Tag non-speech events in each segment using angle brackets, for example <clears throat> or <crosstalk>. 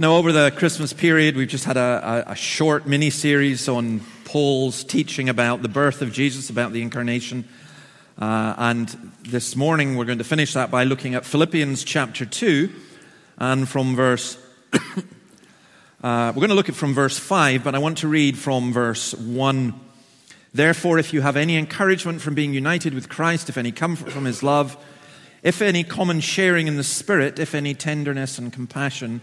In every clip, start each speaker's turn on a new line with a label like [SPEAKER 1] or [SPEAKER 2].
[SPEAKER 1] Now, over the Christmas period, we've just had a, a, a short mini series on Paul's teaching about the birth of Jesus, about the incarnation. Uh, and this morning, we're going to finish that by looking at Philippians chapter 2 and from verse. <coughs> uh, we're going to look at from verse 5, but I want to read from verse 1. Therefore, if you have any encouragement from being united with Christ, if any comfort from his love, if any common sharing in the Spirit, if any tenderness and compassion,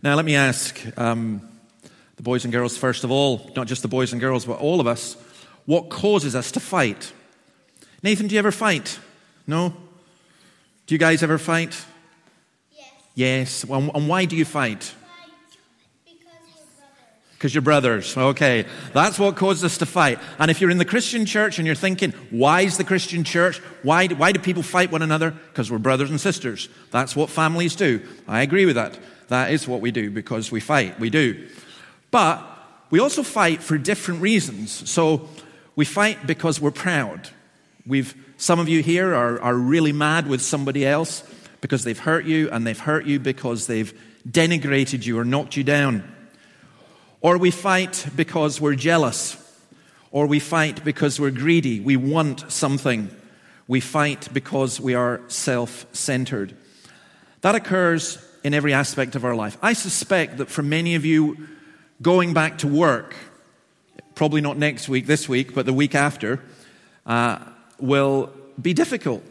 [SPEAKER 1] Now, let me ask um, the boys and girls, first of all, not just the boys and girls, but all of us, what causes us to fight? Nathan, do you ever fight? No? Do you guys ever fight?
[SPEAKER 2] Yes.
[SPEAKER 1] Yes. And and why do you fight?
[SPEAKER 2] Because we're brothers.
[SPEAKER 1] Because you're brothers. Okay. That's what causes us to fight. And if you're in the Christian church and you're thinking, why is the Christian church? Why do, why do people fight one another? Because we're brothers and sisters. That's what families do. I agree with that. That is what we do because we fight. We do. But we also fight for different reasons. So we fight because we're proud. We've, some of you here are, are really mad with somebody else because they've hurt you, and they've hurt you because they've denigrated you or knocked you down. Or we fight because we're jealous. Or we fight because we're greedy. We want something. We fight because we are self centered. That occurs in every aspect of our life. I suspect that for many of you, going back to work, probably not next week, this week, but the week after, uh, will be difficult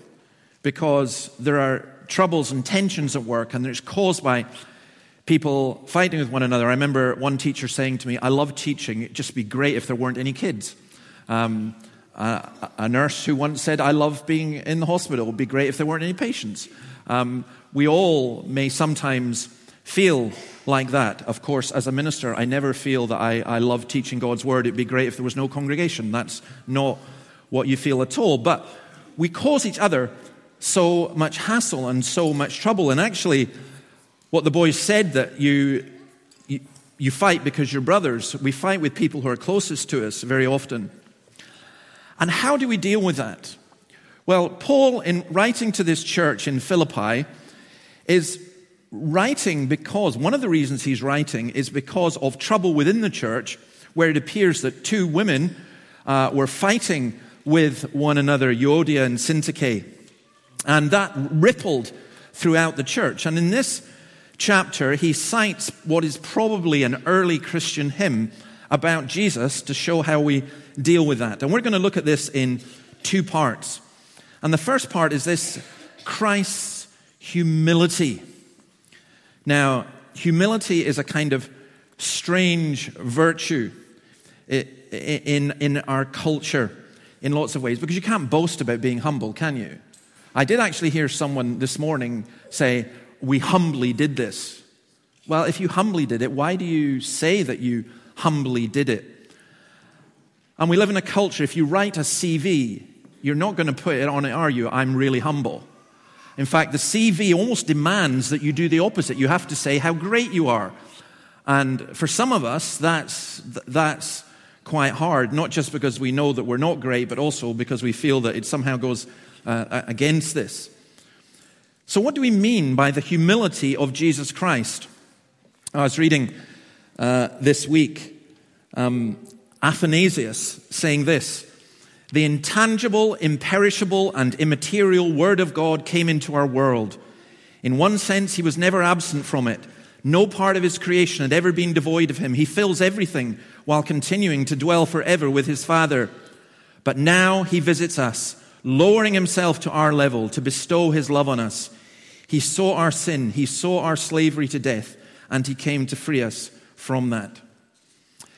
[SPEAKER 1] because there are troubles and tensions at work, and it's caused by people fighting with one another. I remember one teacher saying to me, I love teaching, it'd just be great if there weren't any kids. Um, a, a nurse who once said, I love being in the hospital, it would be great if there weren't any patients. Um, we all may sometimes feel like that. Of course, as a minister, I never feel that I, I love teaching God's word. It'd be great if there was no congregation. That's not what you feel at all. But we cause each other so much hassle and so much trouble. And actually, what the boys said that you, you, you fight because you're brothers, we fight with people who are closest to us very often. And how do we deal with that? Well, Paul, in writing to this church in Philippi, is writing because one of the reasons he's writing is because of trouble within the church, where it appears that two women uh, were fighting with one another, Euodia and Syntyche. And that rippled throughout the church. And in this chapter, he cites what is probably an early Christian hymn about Jesus to show how we deal with that. And we're going to look at this in two parts. And the first part is this Christ's humility. Now, humility is a kind of strange virtue in, in our culture in lots of ways because you can't boast about being humble, can you? I did actually hear someone this morning say, We humbly did this. Well, if you humbly did it, why do you say that you humbly did it? And we live in a culture, if you write a CV, you're not going to put it on it, are you? I'm really humble. In fact, the CV almost demands that you do the opposite. You have to say how great you are. And for some of us, that's, that's quite hard, not just because we know that we're not great, but also because we feel that it somehow goes uh, against this. So, what do we mean by the humility of Jesus Christ? I was reading uh, this week um, Athanasius saying this The intangible, imperishable, and immaterial Word of God came into our world. In one sense, he was never absent from it, No part of his creation had ever been devoid of him. He fills everything while continuing to dwell forever with his Father. But now he visits us, lowering himself to our level to bestow his love on us. He saw our sin, he saw our slavery to death, and he came to free us from that.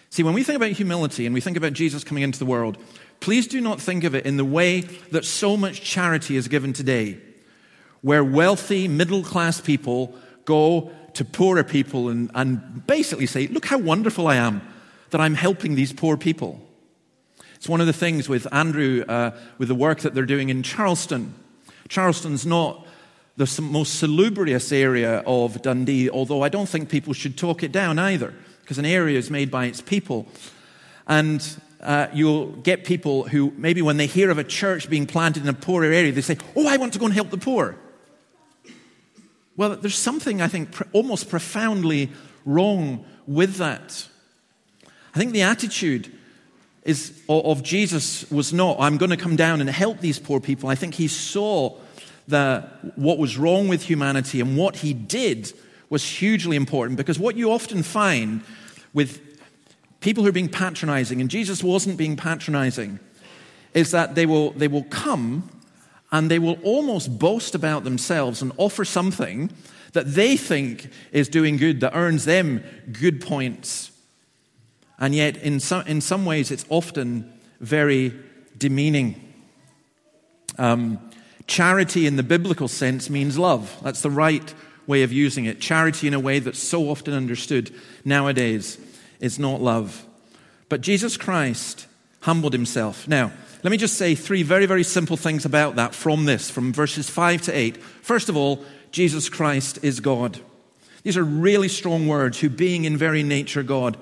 [SPEAKER 1] See, when we think about humility and we think about Jesus coming into the world, please do not think of it in the way that so much charity is given today, where wealthy, middle class people go to poorer people and, and basically say, Look how wonderful I am that I'm helping these poor people. It's one of the things with Andrew, uh, with the work that they're doing in Charleston. Charleston's not the most salubrious area of Dundee, although I don't think people should talk it down either, because an area is made by its people. And uh, you'll get people who, maybe when they hear of a church being planted in a poorer area, they say, Oh, I want to go and help the poor. Well, there's something, I think, pr- almost profoundly wrong with that. I think the attitude is, of Jesus was not, I'm going to come down and help these poor people. I think he saw the, what was wrong with humanity and what he did was hugely important because what you often find with people who are being patronizing, and Jesus wasn't being patronizing, is that they will, they will come and they will almost boast about themselves and offer something that they think is doing good, that earns them good points. And yet, in some, in some ways, it's often very demeaning. Um, charity in the biblical sense means love. That's the right way of using it. Charity, in a way that's so often understood nowadays, is not love. But Jesus Christ humbled himself. Now, let me just say three very, very simple things about that from this, from verses 5 to 8. First of all, Jesus Christ is God. These are really strong words, who being in very nature God.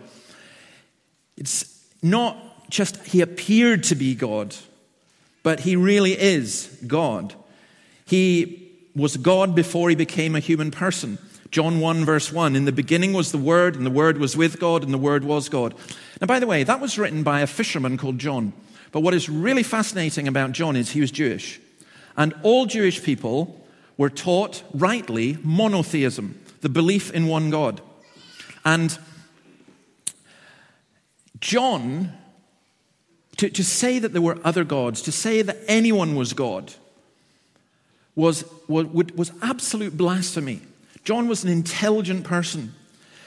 [SPEAKER 1] It's not just he appeared to be God, but he really is God. He was God before he became a human person. John 1, verse 1 In the beginning was the Word, and the Word was with God, and the Word was God. Now, by the way, that was written by a fisherman called John. But what is really fascinating about John is he was Jewish. And all Jewish people were taught rightly monotheism, the belief in one God. And John, to, to say that there were other gods, to say that anyone was God, was, was, was absolute blasphemy. John was an intelligent person,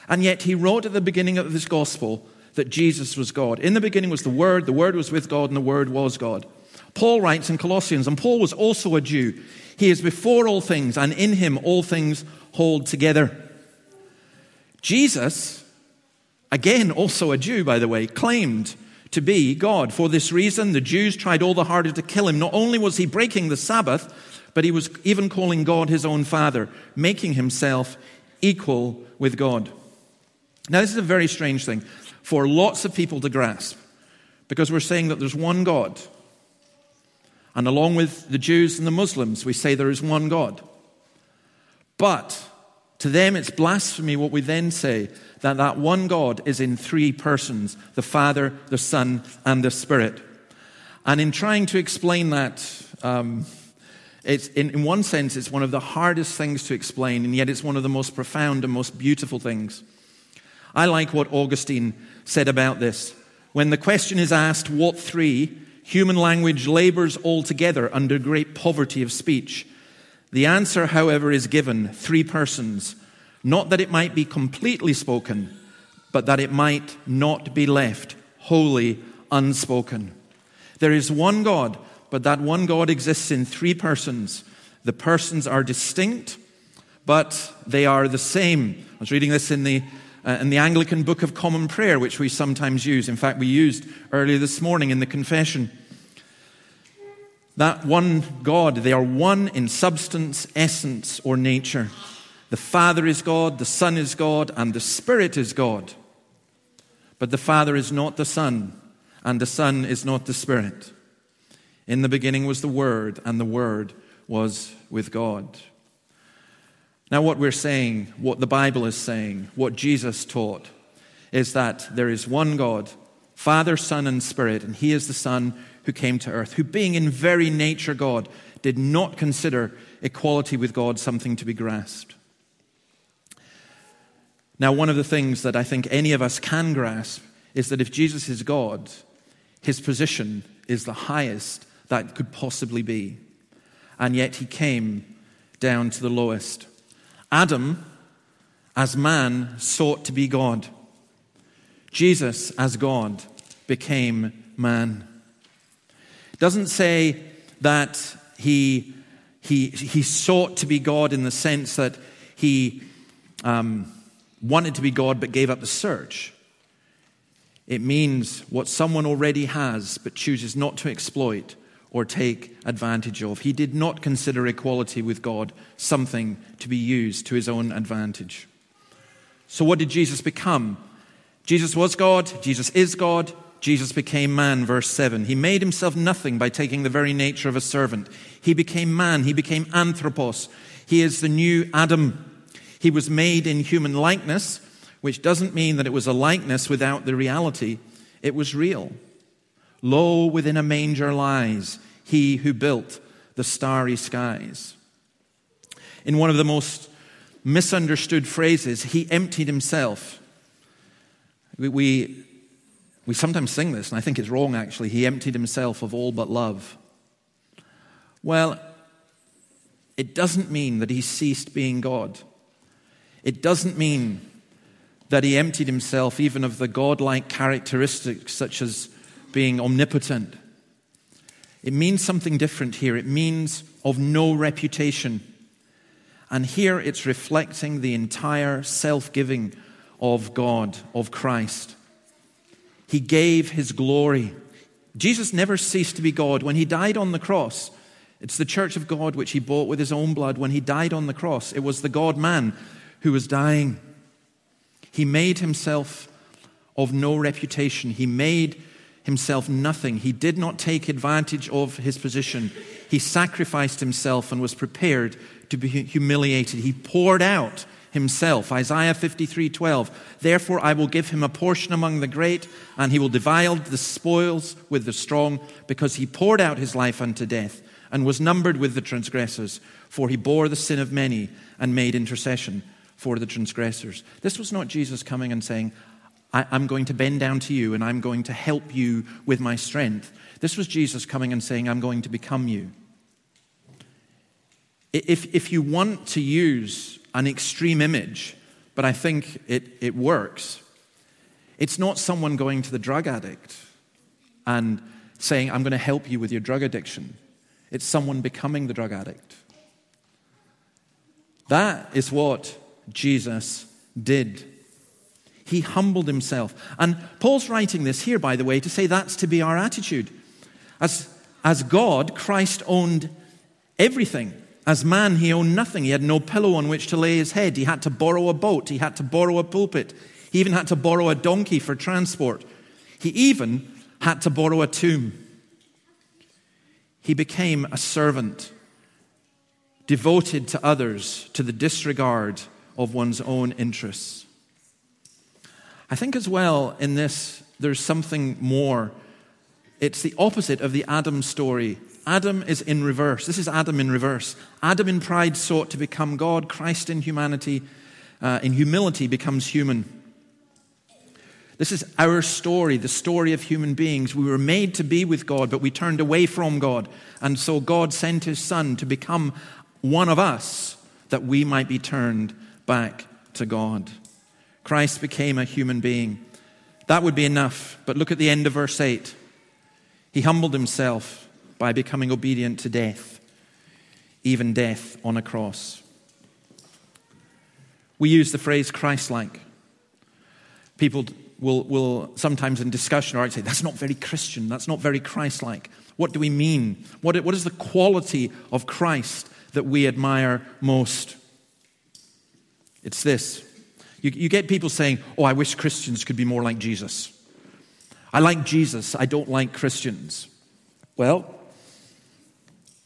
[SPEAKER 1] and yet he wrote at the beginning of this gospel that Jesus was God. In the beginning was the Word, the Word was with God, and the Word was God. Paul writes in Colossians, and Paul was also a Jew. He is before all things, and in him all things hold together. Jesus again, also a Jew, by the way, claimed to be God. For this reason, the Jews tried all the harder to kill him. Not only was he breaking the Sabbath, but he was even calling God his own Father, making himself equal with God. Now, this is a very strange thing for lots of people to grasp because we're saying that there's one God. And along with the Jews and the Muslims, we say there is one God. But to them, it's blasphemy what we then say that that one God is in three persons the Father, the Son, and the Spirit. And in trying to explain that, um, it's, in, in one sense, it's one of the hardest things to explain, and yet it's one of the most profound and most beautiful things. I like what Augustine said about this. When the question is asked, what three, human language labors altogether under great poverty of speech. The answer, however, is given three persons, not that it might be completely spoken, but that it might not be left wholly unspoken. There is one God, but that one God exists in three persons. The persons are distinct, but they are the same. I was reading this in the, uh, in the Anglican Book of Common Prayer, which we sometimes use. In fact, we used earlier this morning in the confession that one God, they are one in substance, essence, or nature. The Father is God, the Son is God, and the Spirit is God. But the Father is not the Son, and the Son is not the Spirit. In the beginning was the Word, and the Word was with God. Now, what we're saying, what the Bible is saying, what Jesus taught, is that there is one God, Father, Son, and Spirit, and He is the Son who came to earth, who, being in very nature God, did not consider equality with God something to be grasped. Now, one of the things that I think any of us can grasp is that if Jesus is God, his position is the highest that could possibly be. And yet he came down to the lowest. Adam, as man, sought to be God. Jesus, as God, became man. It doesn't say that he, he, he sought to be God in the sense that he um, wanted to be God but gave up the search. It means what someone already has but chooses not to exploit or take advantage of. He did not consider equality with God something to be used to his own advantage. So, what did Jesus become? Jesus was God, Jesus is God, Jesus became man, verse 7. He made himself nothing by taking the very nature of a servant. He became man, he became anthropos. He is the new Adam. He was made in human likeness, which doesn't mean that it was a likeness without the reality. It was real. Lo, within a manger lies he who built the starry skies. In one of the most misunderstood phrases, he emptied himself. We, we, we sometimes sing this, and I think it's wrong actually. He emptied himself of all but love. Well, it doesn't mean that he ceased being God. It doesn't mean that he emptied himself even of the godlike characteristics such as being omnipotent. It means something different here. It means of no reputation. And here it's reflecting the entire self giving of God, of Christ. He gave his glory. Jesus never ceased to be God. When he died on the cross, it's the church of God which he bought with his own blood. When he died on the cross, it was the God man who was dying. He made himself of no reputation. He made himself nothing. He did not take advantage of his position. He sacrificed himself and was prepared to be humiliated. He poured out himself. Isaiah 53:12. Therefore I will give him a portion among the great, and he will divide the spoils with the strong, because he poured out his life unto death, and was numbered with the transgressors, for he bore the sin of many and made intercession for the transgressors. This was not Jesus coming and saying, I, am going to bend down to you and I'm going to help you with my strength. This was Jesus coming and saying, I'm going to become you. If, if you want to use an extreme image, but I think it, it works, it's not someone going to the drug addict and saying, I'm going to help you with your drug addiction. It's someone becoming the drug addict. That is what Jesus did. He humbled himself. And Paul's writing this here, by the way, to say that's to be our attitude. As, as God, Christ owned everything. As man, he owned nothing. He had no pillow on which to lay his head. He had to borrow a boat. He had to borrow a pulpit. He even had to borrow a donkey for transport. He even had to borrow a tomb. He became a servant, devoted to others to the disregard of one's own interests. I think as well in this, there's something more. It's the opposite of the Adam story. Adam is in reverse. This is Adam in reverse. Adam in pride sought to become God. Christ in humanity, uh, in humility, becomes human. This is our story, the story of human beings. We were made to be with God, but we turned away from God. And so God sent his Son to become one of us that we might be turned back to God. Christ became a human being. That would be enough. But look at the end of verse 8. He humbled himself by becoming obedient to death, even death on a cross. We use the phrase Christ like. People will, will sometimes in discussion or say, that's not very Christian, that's not very Christ like. What do we mean? What, what is the quality of Christ that we admire most? It's this. You, you get people saying, Oh, I wish Christians could be more like Jesus. I like Jesus, I don't like Christians. Well,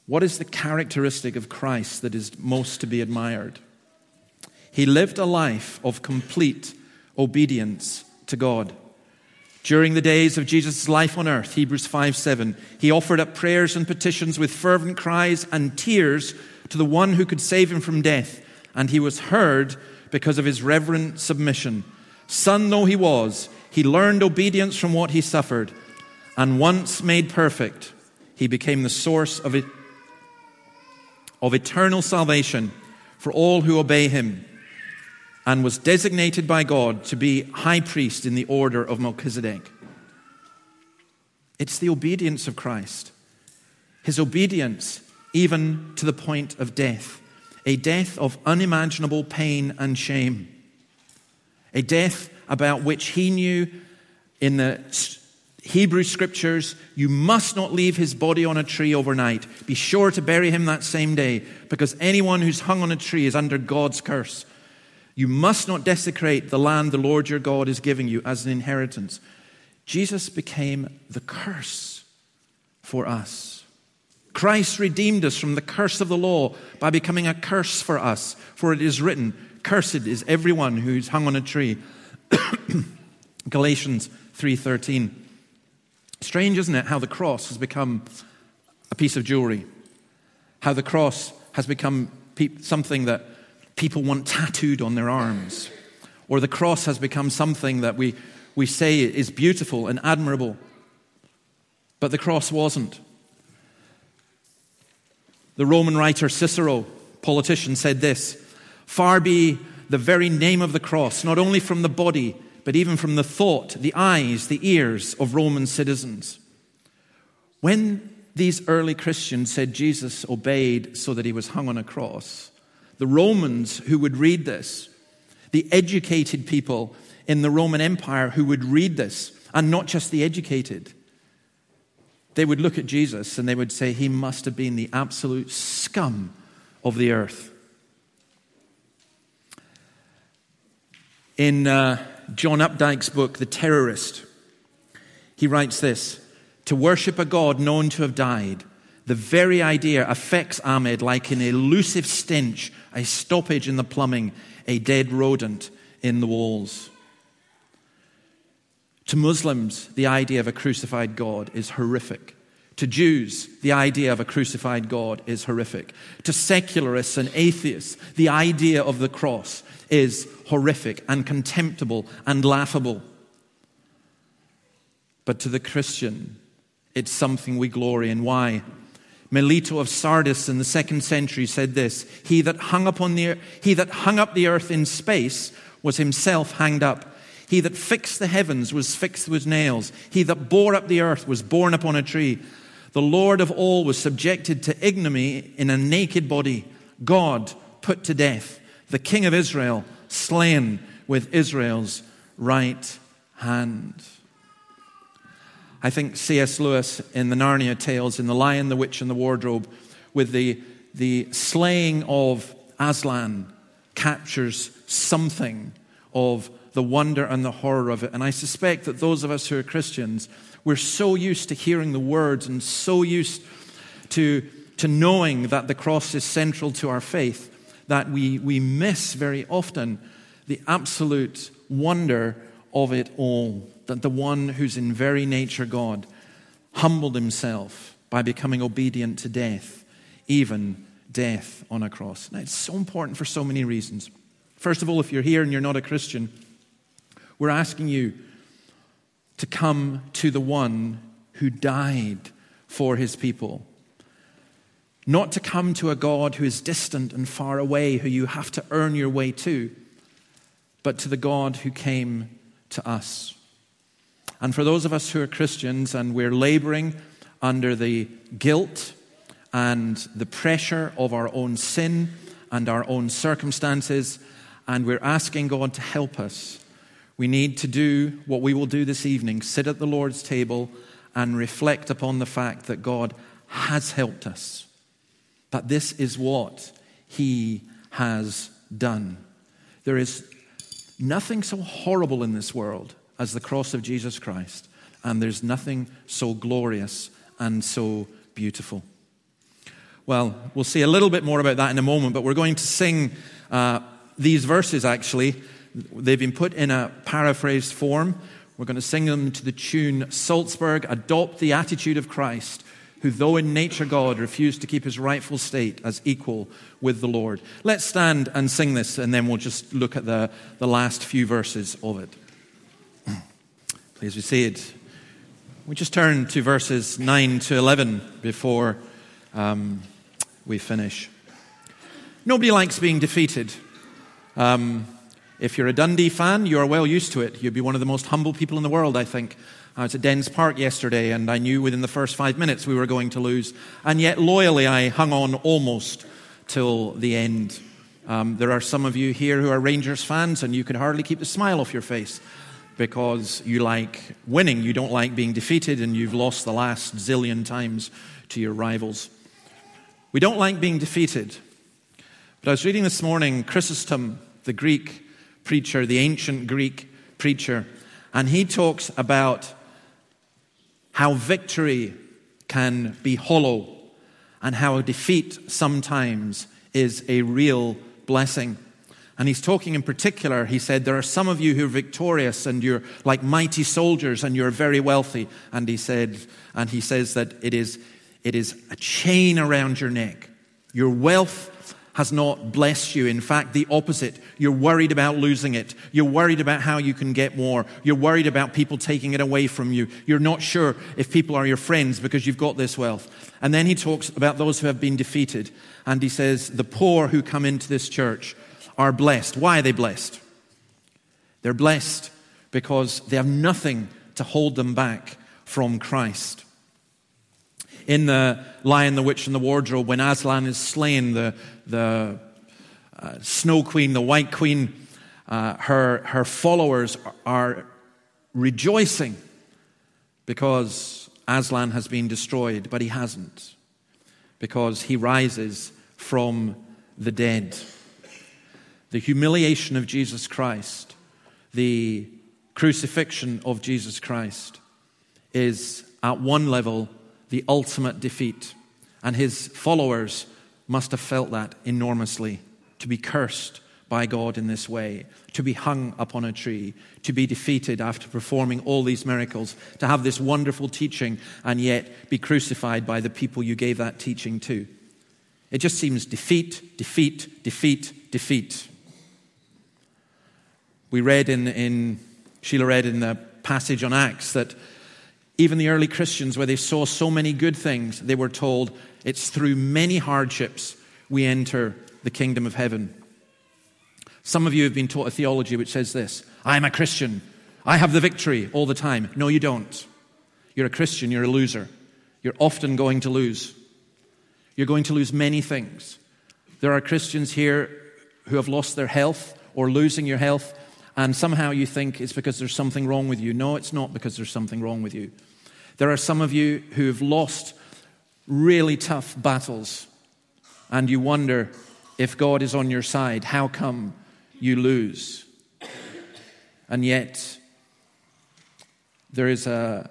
[SPEAKER 1] what is the characteristic of Christ that is most to be admired? He lived a life of complete obedience to God. During the days of Jesus' life on earth, Hebrews 5 7, he offered up prayers and petitions with fervent cries and tears to the one who could save him from death, and he was heard because of his reverent submission. Son though he was, he learned obedience from what he suffered, and once made perfect, he became the source of, of eternal salvation for all who obey him, and was designated by God to be high priest in the order of Melchizedek. It's the obedience of Christ, his obedience even to the point of death, a death of unimaginable pain and shame, a death about which he knew in the Hebrew scriptures, you must not leave his body on a tree overnight. Be sure to bury him that same day, because anyone who's hung on a tree is under God's curse. You must not desecrate the land the Lord your God is giving you as an inheritance. Jesus became the curse for us. Christ redeemed us from the curse of the law by becoming a curse for us. For it is written, Cursed is everyone who's hung on a tree. <coughs> Galatians 3:13. Strange, isn't it, how the cross has become a piece of jewelry? How the cross has become pe- something that people want tattooed on their arms. Or the cross has become something that we, we say is beautiful and admirable. But the cross wasn't. The Roman writer Cicero, politician, said this Far be the very name of the cross, not only from the body, but even from the thought, the eyes, the ears of Roman citizens. When these early Christians said Jesus obeyed so that he was hung on a cross, the Romans who would read this, the educated people in the Roman Empire who would read this, and not just the educated, they would look at Jesus and they would say, He must have been the absolute scum of the earth. In uh, John Updike's book, The Terrorist, he writes this To worship a God known to have died, the very idea affects Ahmed like an elusive stench, a stoppage in the plumbing, a dead rodent in the walls. To Muslims, the idea of a crucified God is horrific. To Jews, the idea of a crucified God is horrific. To secularists and atheists, the idea of the cross is horrific and contemptible and laughable. But to the Christian, it's something we glory in. Why? Melito of Sardis in the second century said this He that hung, the, he that hung up the earth in space was himself hanged up. He that fixed the heavens was fixed with nails. He that bore up the earth was borne upon a tree. The Lord of all was subjected to ignominy in a naked body. God put to death. The King of Israel slain with Israel's right hand. I think C.S. Lewis in the Narnia Tales, in The Lion, the Witch, and the Wardrobe, with the, the slaying of Aslan, captures something of the wonder and the horror of it. And I suspect that those of us who are Christians, we're so used to hearing the words and so used to, to knowing that the cross is central to our faith that we, we miss very often the absolute wonder of it all. That the one who's in very nature God humbled himself by becoming obedient to death, even death on a cross. Now, it's so important for so many reasons. First of all, if you're here and you're not a Christian, we're asking you to come to the one who died for his people. Not to come to a God who is distant and far away, who you have to earn your way to, but to the God who came to us. And for those of us who are Christians and we're laboring under the guilt and the pressure of our own sin and our own circumstances, and we're asking God to help us, we need to do what we will do this evening sit at the Lord's table and reflect upon the fact that God has helped us, that this is what He has done. There is nothing so horrible in this world as the cross of Jesus Christ, and there's nothing so glorious and so beautiful. Well, we'll see a little bit more about that in a moment, but we're going to sing uh, these verses actually They've been put in a paraphrased form. We're going to sing them to the tune Salzburg, Adopt the Attitude of Christ, who, though in nature God, refused to keep his rightful state as equal with the Lord. Let's stand and sing this, and then we'll just look at the, the last few verses of it. <clears throat> Please we be seated. We just turn to verses 9 to 11 before um, we finish. Nobody likes being defeated. Um, if you're a Dundee fan, you're well used to it. You'd be one of the most humble people in the world, I think. I was at Dens Park yesterday, and I knew within the first five minutes we were going to lose. And yet, loyally, I hung on almost till the end. Um, there are some of you here who are Rangers fans, and you can hardly keep the smile off your face because you like winning. You don't like being defeated, and you've lost the last zillion times to your rivals. We don't like being defeated. But I was reading this morning Chrysostom, the Greek preacher, the ancient Greek preacher, and he talks about how victory can be hollow and how a defeat sometimes is a real blessing. And he's talking in particular, he said, There are some of you who are victorious and you're like mighty soldiers and you're very wealthy. And he said, and he says that it is, it is a chain around your neck. Your wealth has not blessed you. In fact, the opposite. You're worried about losing it. You're worried about how you can get more. You're worried about people taking it away from you. You're not sure if people are your friends because you've got this wealth. And then he talks about those who have been defeated. And he says, the poor who come into this church are blessed. Why are they blessed? They're blessed because they have nothing to hold them back from Christ. In the Lion, the Witch, and the Wardrobe, when Aslan is slain, the, the uh, Snow Queen, the White Queen, uh, her, her followers are rejoicing because Aslan has been destroyed, but he hasn't, because he rises from the dead the humiliation of Jesus Christ, the crucifixion of Jesus Christ, is at one level the ultimate defeat. And his followers must have felt that enormously to be cursed by God in this way, to be hung upon a tree, to be defeated after performing all these miracles, to have this wonderful teaching and yet be crucified by the people you gave that teaching to. It just seems defeat, defeat, defeat, defeat. We read in, in Sheila read in the passage on Acts that even the early Christians, where they saw so many good things, they were told, it's through many hardships we enter the kingdom of heaven. Some of you have been taught a theology which says this I'm a Christian. I have the victory all the time. No, you don't. You're a Christian, you're a loser. You're often going to lose. You're going to lose many things. There are Christians here who have lost their health or losing your health and somehow you think it's because there's something wrong with you. No, it's not because there's something wrong with you. There are some of you who have lost really tough battles, and you wonder if God is on your side. How come you lose? And yet, there is a,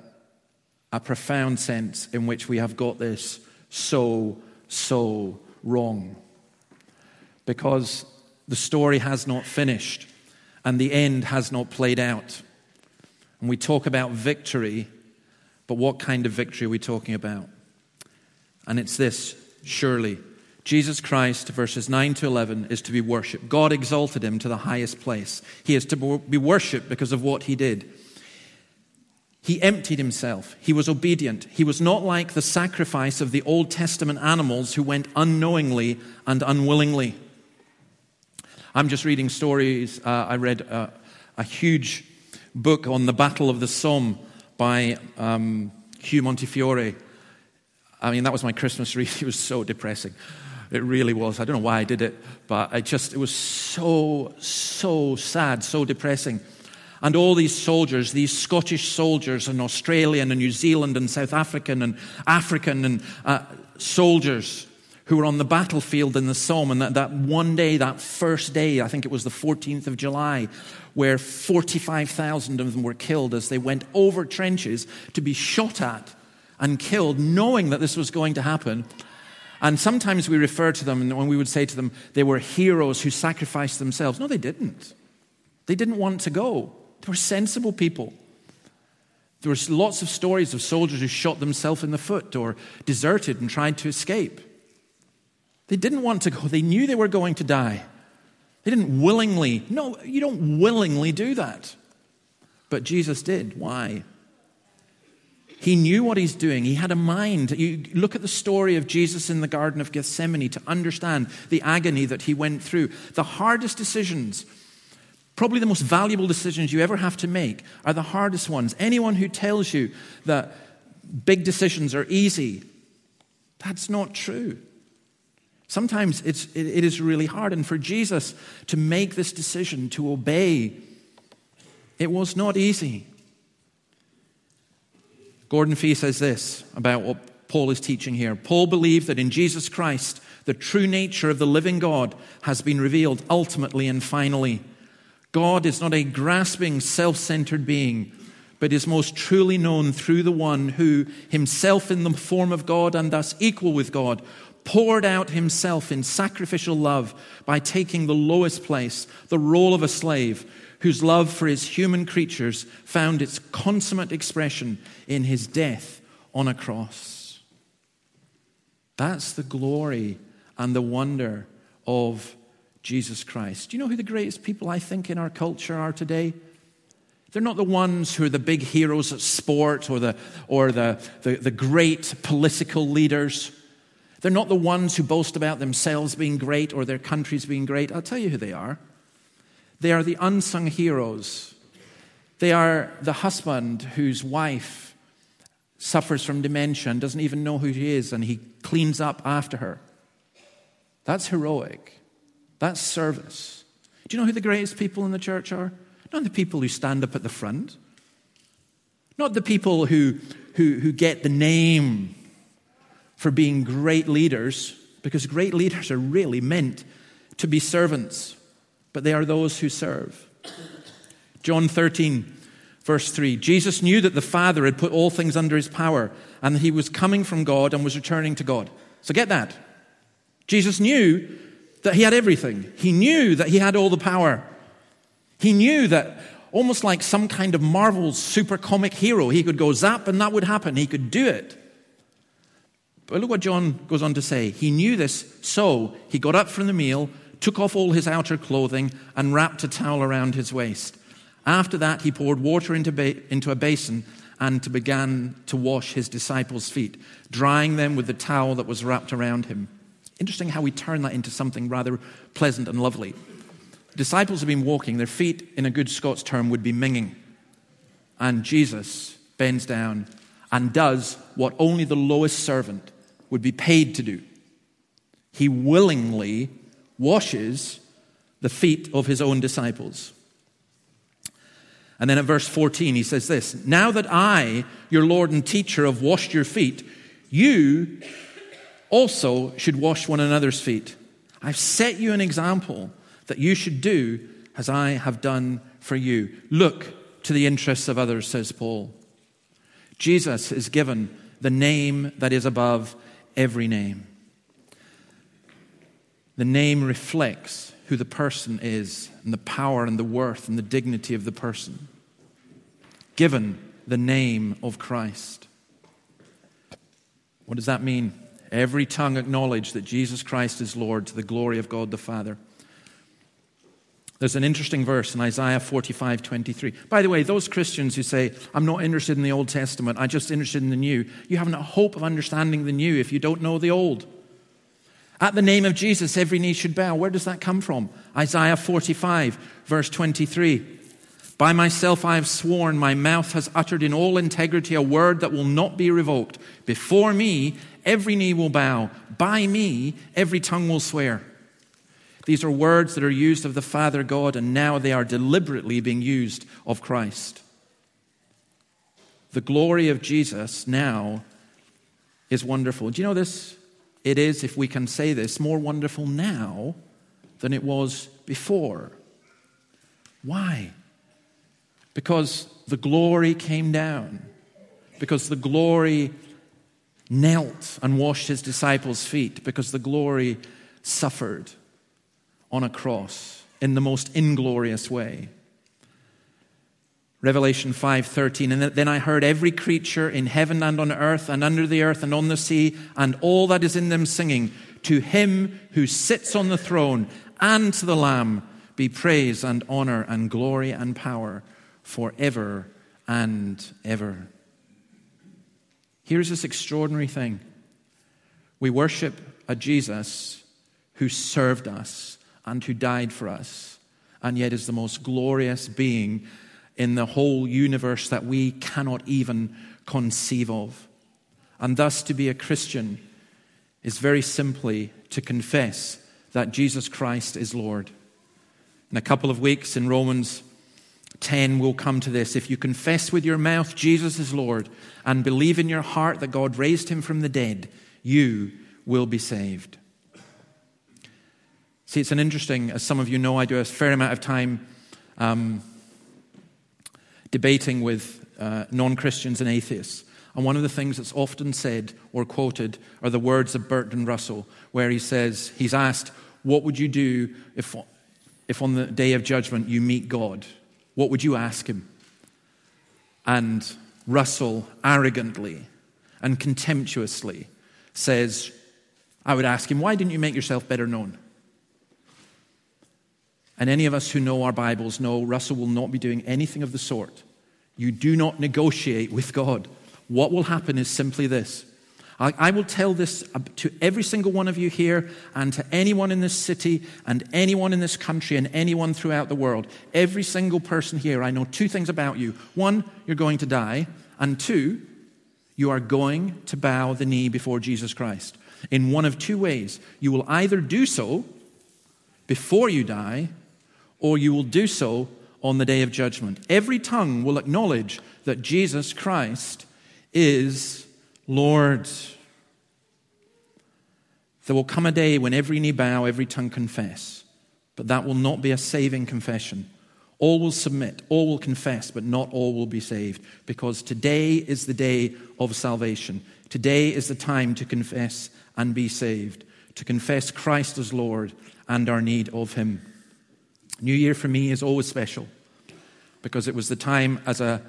[SPEAKER 1] a profound sense in which we have got this so, so wrong. Because the story has not finished and the end has not played out. And we talk about victory, but what kind of victory are we talking about? And it's this surely. Jesus Christ, verses 9 to 11, is to be worshiped. God exalted him to the highest place. He is to be worshiped because of what he did. He emptied himself. He was obedient. He was not like the sacrifice of the Old Testament animals who went unknowingly and unwillingly. I'm just reading stories. Uh, I read a, a, huge book on the Battle of the Somme by um, Hugh Montefiore. I mean, that was my Christmas <laughs> read. It was so depressing. It really was. I don't know why I did it, but I just, it was so, so sad, so depressing. And all these soldiers, these Scottish soldiers, and Australian and New Zealand and South African and African and uh, soldiers who were on the battlefield in the Somme. And that, that one day, that first day, I think it was the 14th of July, where 45,000 of them were killed as they went over trenches to be shot at and killed, knowing that this was going to happen. And sometimes we refer to them, and when we would say to them, they were heroes who sacrificed themselves. No, they didn't. They didn't want to go. They were sensible people. There were lots of stories of soldiers who shot themselves in the foot or deserted and tried to escape. They didn't want to go, they knew they were going to die. They didn't willingly, no, you don't willingly do that. But Jesus did. Why? He knew what he's doing. He had a mind. You look at the story of Jesus in the Garden of Gethsemane to understand the agony that he went through. The hardest decisions, probably the most valuable decisions you ever have to make, are the hardest ones. Anyone who tells you that big decisions are easy, that's not true. Sometimes it's, it, is really hard. And for Jesus to make this decision, to obey, it was not easy. Gordon Fee says this about what Paul is teaching here. Paul believed that in Jesus Christ, the true nature of the living God has been revealed ultimately and finally. God is not a grasping, self centered being, but is most truly known through the one who, himself in the form of God and thus equal with God, poured out himself in sacrificial love by taking the lowest place, the role of a slave, whose love for his human creatures found its consummate expression in his death on a cross. That's the glory and the wonder of Jesus Christ. Do you know who the greatest people I think in our culture are today? They're not the ones who are the big heroes at sport or the, or the, the, the great political leaders. They're not the ones who boast about themselves being great or their countries being great. I'll tell you who they are. They are the unsung heroes. They are the husband whose wife suffers from dementia and doesn't even know who she is, and he cleans up after her. That's heroic. That's service. Do you know who the greatest people in the church are? Not the people who stand up at the front, not the people who, who, who get the name for being great leaders, because great leaders are really meant to be servants but they are those who serve. John 13, verse 3 Jesus knew that the Father had put all things under his power and that he was coming from God and was returning to God. So get that. Jesus knew that he had everything, he knew that he had all the power. He knew that almost like some kind of Marvel super comic hero, he could go zap and that would happen. He could do it. But look what John goes on to say. He knew this, so he got up from the meal took off all his outer clothing, and wrapped a towel around his waist. After that, he poured water into, ba- into a basin and began to wash his disciples' feet, drying them with the towel that was wrapped around him. Interesting how we turn that into something rather pleasant and lovely. Disciples have been walking, their feet, in a good Scots term, would be minging. And Jesus bends down and does what only the lowest servant would be paid to do. He willingly washes the feet of his own disciples. And then at verse 14, he says this Now that I, your Lord and teacher, have washed your feet, you also should wash one another's feet. I've set you an example that you should do as I have done for you. Look to the interests of others, says Paul. Jesus is given the name that is above every name. The name reflects who the person is and the power and the worth and the dignity of the person. Given the name of Christ. What does that mean? Every tongue acknowledge that Jesus Christ is Lord to the glory of God the Father. There's an interesting verse in Isaiah 45 23. By the way, those Christians who say, I'm not interested in the Old Testament, I'm just interested in the New, you haven't a hope of understanding the New if you don't know the Old. At the name of Jesus, every knee should bow. Where does that come from? Isaiah 45, verse 23. By myself I have sworn, my mouth has uttered in all integrity a word that will not be revoked. Before me, every knee will bow. By me, every tongue will swear. These are words that are used of the Father God, and now they are deliberately being used of Christ. The glory of Jesus now is wonderful. Do you know this? It is, if we can say this, more wonderful now than it was before. Why? Because the glory came down, because the glory knelt and washed his disciples' feet, because the glory suffered on a cross in the most inglorious way. Revelation 5:13 and then I heard every creature in heaven and on earth and under the earth and on the sea and all that is in them singing to him who sits on the throne and to the lamb be praise and honor and glory and power forever and ever. Here's this extraordinary thing. We worship a Jesus who served us and who died for us and yet is the most glorious being in the whole universe that we cannot even conceive of. And thus, to be a Christian is very simply to confess that Jesus Christ is Lord. In a couple of weeks in Romans 10, we'll come to this. If you confess with your mouth Jesus is Lord and believe in your heart that God raised him from the dead, you will be saved. See, it's an interesting, as some of you know, I do a fair amount of time um, debating with uh, non Christians and atheists. And one of the things that's often said or quoted are the words of Bertrand Russell, where he says, he's asked, What would you do if, if on the day of judgment you meet God? What would you ask him? And Russell arrogantly and contemptuously says, I would ask him, Why didn't you make yourself better known? And any of us who know our Bibles know Russell will not be doing anything of the sort. You do not negotiate with God. What will happen is simply this. I, I will tell this uh, to every single one of you here and to anyone in this city and anyone in this country and anyone throughout the world. Every single person here, I know two things about you. One, you're going to die. And two, you are going to bow the knee before Jesus Christ. In one of two ways. You will either do so before you die or you will do so on the day of judgment. Every tongue will acknowledge that Jesus Christ is Lord. There will come a day when every knee bow, every tongue confess, but that will not be a saving confession. All will submit, all will confess, but not all will be saved, because today is the day of salvation. Today is the time to confess and be saved, to confess Christ as Lord and our need of Him. New Year for me is always special because it was the time as a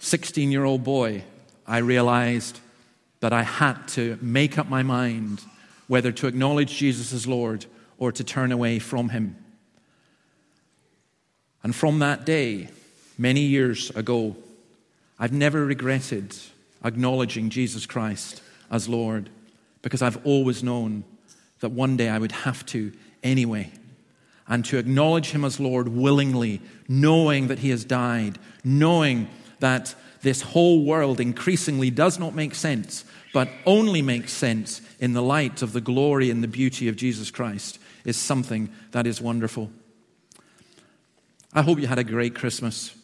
[SPEAKER 1] 16 year old boy I realized that I had to make up my mind whether to acknowledge Jesus as Lord or to turn away from Him. And from that day, many years ago, I've never regretted acknowledging Jesus Christ as Lord because I've always known that one day I would have to anyway and to acknowledge Him as Lord willingly, knowing that He has died, knowing that this whole world increasingly does not make sense, but only makes sense in the light of the glory and the beauty of Jesus Christ, is something that is wonderful. I hope you had a great Christmas,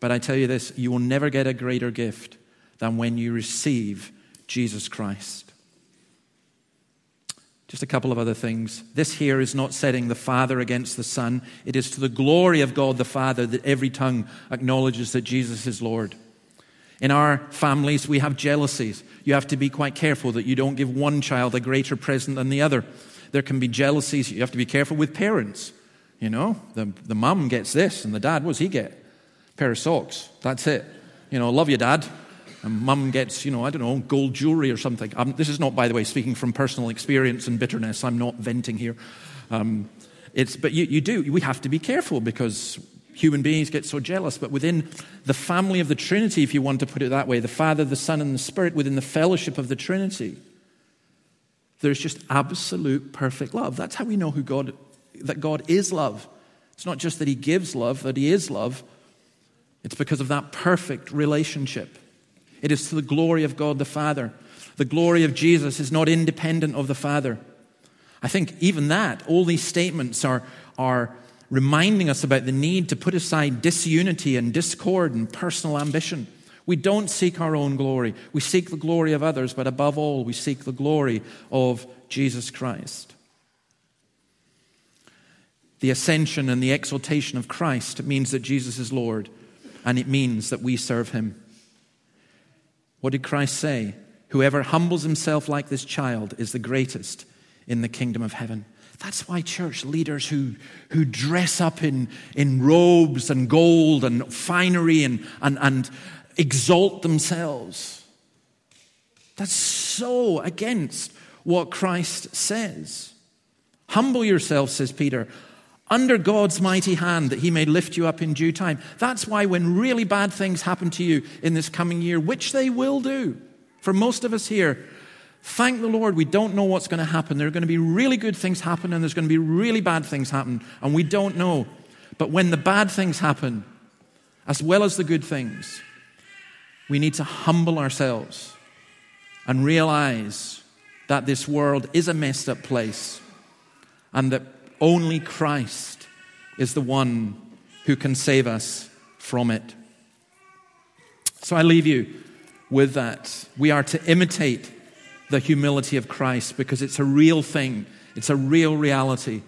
[SPEAKER 1] but I tell you this you will never get a greater gift than when you receive Jesus Christ. Just a couple of other things. This here is not setting the Father against the Son. It is to the glory of God the Father that every tongue acknowledges that Jesus is Lord. In our families, we have jealousies. You have to be quite careful that you don't give one child a greater present than the other. There can be jealousies. You have to be careful with parents. You know, the, the mum gets this, and the dad, what does he get? A pair of socks. That's it. You know, love you, dad and mum gets, you know, I don't know, gold jewelry or something. Um, this is not, by the way, speaking from personal experience and bitterness. I'm not venting here. Um, it's, but you, you do. We have to be careful because human beings get so jealous. But within the family of the Trinity, if you want to put it that way, the Father, the Son, and the Spirit, within the fellowship of the Trinity, there's just absolute perfect love. That's how we know who God, that God is love. It's not just that He gives love, that He is love. It's because of that perfect relationship. It is to the glory of God the Father. The glory of Jesus is not independent of the Father. I think even that, all these statements are, are reminding us about the need to put aside disunity and discord and personal ambition. We don't seek our own glory. We seek the glory of others, but above all, we seek the glory of Jesus Christ. The ascension and the exaltation of Christ means that Jesus is Lord, and it means that we serve him. What did Christ say? Whoever humbles himself like this child is the greatest in the kingdom of heaven. That's why church leaders who, who dress up in, in robes and gold and finery and, and, and exalt themselves. That's so against what Christ says. Humble yourself, says Peter, under God's mighty hand that he may lift you up in due time. That's why when really bad things happen to you in this coming year, which they will do, for most of us here, Thank the Lord, we don't know what's going to happen. There are going to be really good things happen, and there's going to be really bad things happen, and we don't know. But when the bad things happen, as well as the good things, we need to humble ourselves and realize that this world is a messed up place and that only Christ is the one who can save us from it. So I leave you with that. We are to imitate the humility of Christ because it's a real thing, it's a real reality.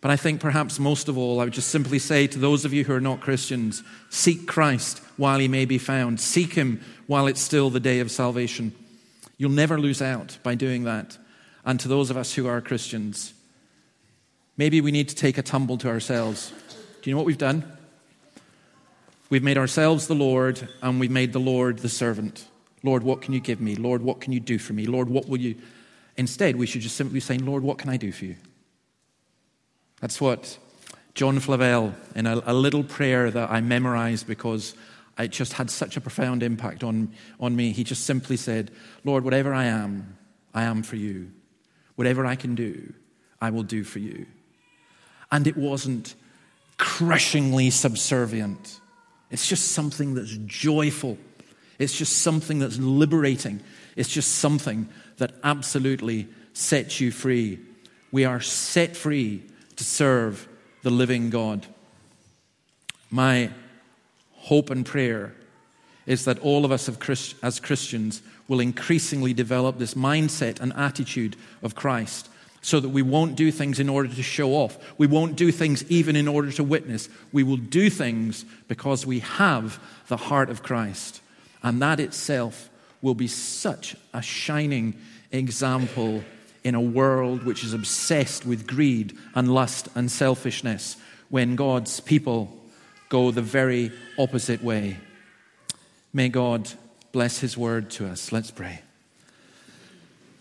[SPEAKER 1] But I think perhaps most of all, I would just simply say to those of you who are not Christians seek Christ while he may be found, seek him while it's still the day of salvation. You'll never lose out by doing that. And to those of us who are Christians, maybe we need to take a tumble to ourselves. Do you know what we've done? We've made ourselves the Lord, and we've made the Lord the servant. Lord, what can you give me? Lord, what can you do for me? Lord, what will you. Instead, we should just simply say, Lord, what can I do for you? That's what John Flavel, in a, a little prayer that I memorized because it just had such a profound impact on, on me, he just simply said, Lord, whatever I am, I am for you. Whatever I can do, I will do for you. And it wasn't crushingly subservient, it's just something that's joyful it's just something that's liberating. It's just something that absolutely sets you free. We are set free to serve the living God. My hope and prayer is that all of us as Christians will increasingly develop this mindset and attitude of Christ so that we won't do things in order to show off. We won't do things even in order to witness. We will do things because we have the heart of Christ. And that itself will be such a shining example in a world which is obsessed with greed and lust and selfishness when God's people go the very opposite way. May God bless his word to us. Let's pray.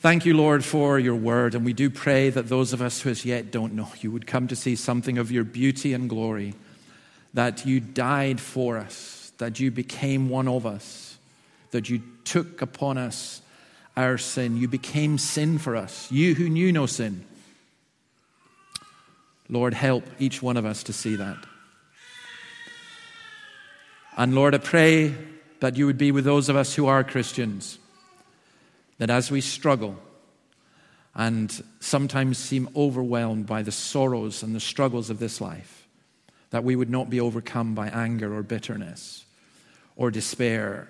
[SPEAKER 1] Thank you, Lord, for your word. And we do pray that those of us who as yet don't know you would come to see something of your beauty and glory, that you died for us, that you became one of us that you took upon us our sin. You became sin for us, you who knew no sin. Lord, help each one of us to see that. And Lord, I pray that you would be with those of us who are Christians, that as we struggle and sometimes seem overwhelmed by the sorrows and the struggles of this life, that we would not be overcome by anger or bitterness or despair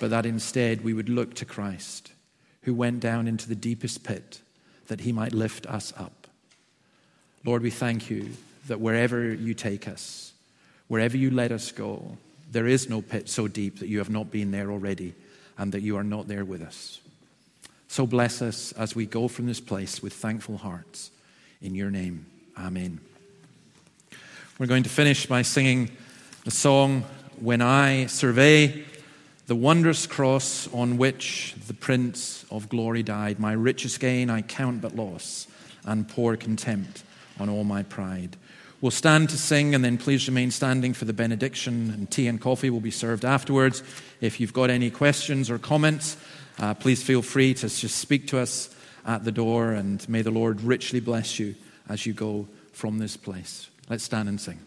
[SPEAKER 1] but that instead we would look to Christ, who went down into the deepest pit that he might lift us up. Lord, we thank you that wherever you take us, wherever you let us go, there is no pit so deep that you have not been there already and that you are not there with us. So bless us as we go from this place with thankful hearts. In your name, amen. We're going to finish by singing the song, When I Survey the wondrous cross on which the Prince of Glory died. My richest gain I count but loss, and pour contempt on all my pride. We'll stand to sing, and then please remain standing for the benediction, and tea and coffee will be served afterwards. If you've got any questions or comments, uh, please feel free to just speak to us at the door, and may the Lord richly bless you as you go from this place. Let's stand and sing.